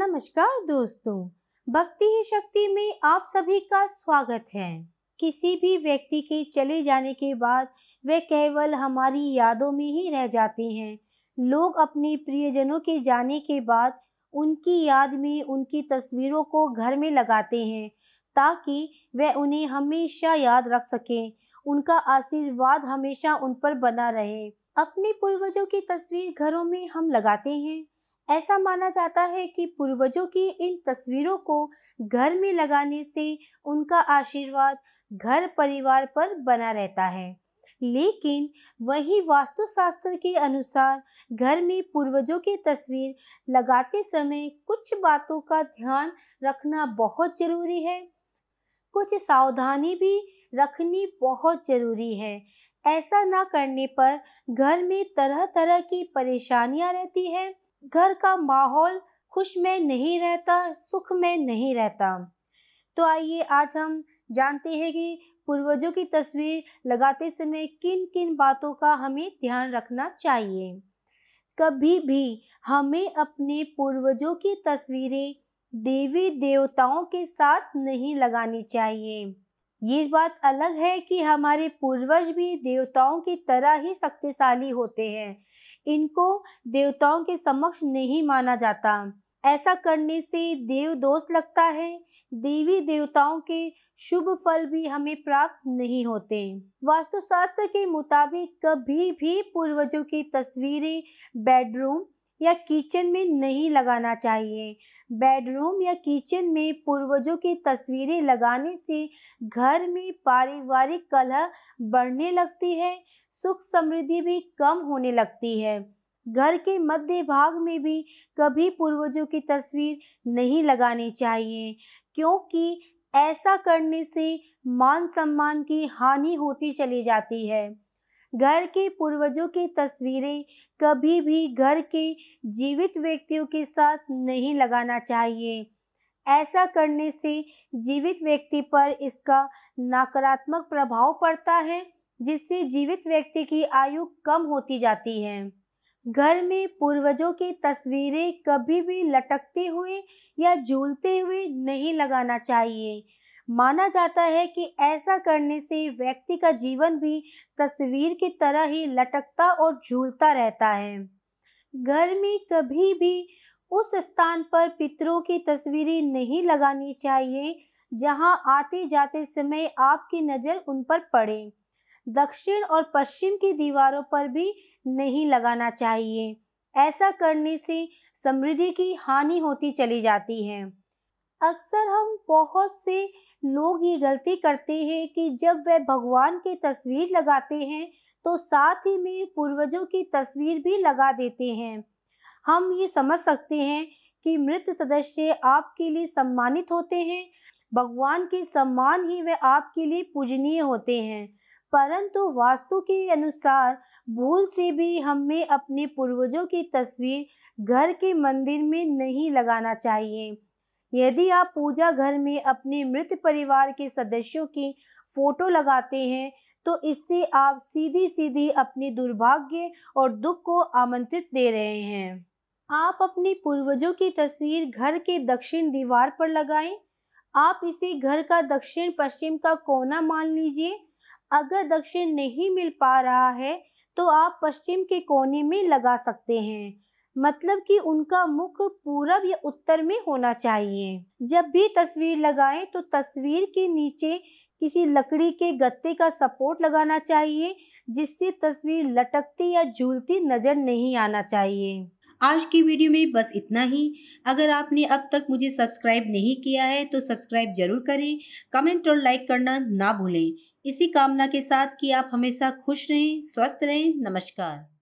नमस्कार दोस्तों, भक्ति ही शक्ति में आप सभी का स्वागत है। किसी भी व्यक्ति के चले जाने के बाद वे केवल हमारी यादों में ही रह जाते हैं। लोग अपने प्रियजनों के जाने के बाद उनकी याद में उनकी तस्वीरों को घर में लगाते हैं, ताकि वे उन्हें हमेशा याद रख सकें। उनका आशीर्वाद हमेशा उन पर बना रहे। अपने पूर्वजों की तस्वीर घरों में हम लगाते हैं। ऐसा माना जाता है कि पूर्वजों की इन तस्वीरों को घर में लगाने से उनका आशीर्वाद घर परिवार पर बना रहता है। लेकिन वही वास्तुशास्त्र के अनुसार घर में पूर्वजों की तस्वीर लगाते समय कुछ बातों का ध्यान रखना बहुत ज़रूरी है। कुछ सावधानी भी रखनी बहुत ज़रूरी है। ऐसा ना करने पर घर में तरह तरह की परेशानियाँ रहती हैं। घर का माहौल खुश में नहीं रहता, सुख में नहीं रहता। तो आइए, आज हम जानते हैं कि पूर्वजों की तस्वीर लगाते समय किन किन बातों का हमें ध्यान रखना चाहिए। कभी भी हमें अपने पूर्वजों की तस्वीरें देवी देवताओं के साथ नहीं लगानी चाहिए। ये बात अलग है कि हमारे पूर्वज भी देवताओं की तरह ही शक्तिशाली होते हैं। इनको देवताओं के समक्ष नहीं माना जाता। ऐसा करने से देव दोष लगता है। देवी देवताओं के शुभ फल भी हमें प्राप्त नहीं होते। वास्तुशास्त्र के मुताबिक कभी भी पूर्वजों की तस्वीरें बेडरूम या किचन में नहीं लगाना चाहिए। बेडरूम या किचन में पूर्वजों की तस्वीरें लगाने से घर में पारिवारिक कलह बढ़ने लगती है, सुख समृद्धि भी कम होने लगती है। घर के मध्य भाग में भी कभी पूर्वजों की तस्वीर नहीं लगानी चाहिए, क्योंकि ऐसा करने से मान सम्मान की हानि होती चली जाती है। घर के पूर्वजों की तस्वीरें कभी भी घर के जीवित व्यक्तियों के साथ नहीं लगाना चाहिए। ऐसा करने से जीवित व्यक्ति पर इसका नकारात्मक प्रभाव पड़ता है, जिससे जीवित व्यक्ति की आयु कम होती जाती है। घर में पूर्वजों की तस्वीरें कभी भी लटकते हुए या झूलते हुए नहीं लगाना चाहिए। माना जाता है कि ऐसा करने से व्यक्ति का जीवन भी तस्वीर की तरह ही लटकता और झूलता रहता है। घर में कभी भी उस स्थान पर पितरों की तस्वीरें नहीं लगानी चाहिए, जहाँ आते जाते समय आपकी नज़र उन पर पड़े। दक्षिण और पश्चिम की दीवारों पर भी नहीं लगाना चाहिए। ऐसा करने से समृद्धि की हानि होती चली जाती है। अक्सर हम बहुत से लोग ये गलती करते हैं कि जब वह भगवान की तस्वीर लगाते हैं तो साथ ही में पूर्वजों की तस्वीर भी लगा देते हैं। हम ये समझ सकते हैं कि मृत सदस्य आपके लिए सम्मानित होते हैं, भगवान के सम्मान ही वे आपके लिए पूजनीय होते हैं। परंतु वास्तु के अनुसार भूल से भी हमें अपने पूर्वजों की तस्वीर घर के मंदिर में नहीं लगाना चाहिए। यदि आप पूजा घर में अपने मृत परिवार के सदस्यों की फ़ोटो लगाते हैं तो इससे आप सीधी सीधी अपने दुर्भाग्य और दुख को आमंत्रित दे रहे हैं। आप अपने पूर्वजों की तस्वीर घर के दक्षिण दीवार पर लगाएँ। आप इसे घर का दक्षिण पश्चिम का कोना मान लीजिए। अगर दक्षिण नहीं मिल पा रहा है तो आप पश्चिम के कोने में लगा सकते हैं। मतलब कि उनका मुख पूरब या उत्तर में होना चाहिए। जब भी तस्वीर लगाएँ तो तस्वीर के नीचे किसी लकड़ी के गत्ते का सपोर्ट लगाना चाहिए, जिससे तस्वीर लटकती या झूलती नज़र नहीं आना चाहिए। आज की वीडियो में बस इतना ही। अगर आपने अब तक मुझे सब्सक्राइब नहीं किया है तो सब्सक्राइब ज़रूर करें, कमेंट और लाइक करना ना भूलें। इसी कामना के साथ कि आप हमेशा खुश रहें, स्वस्थ रहें। नमस्कार।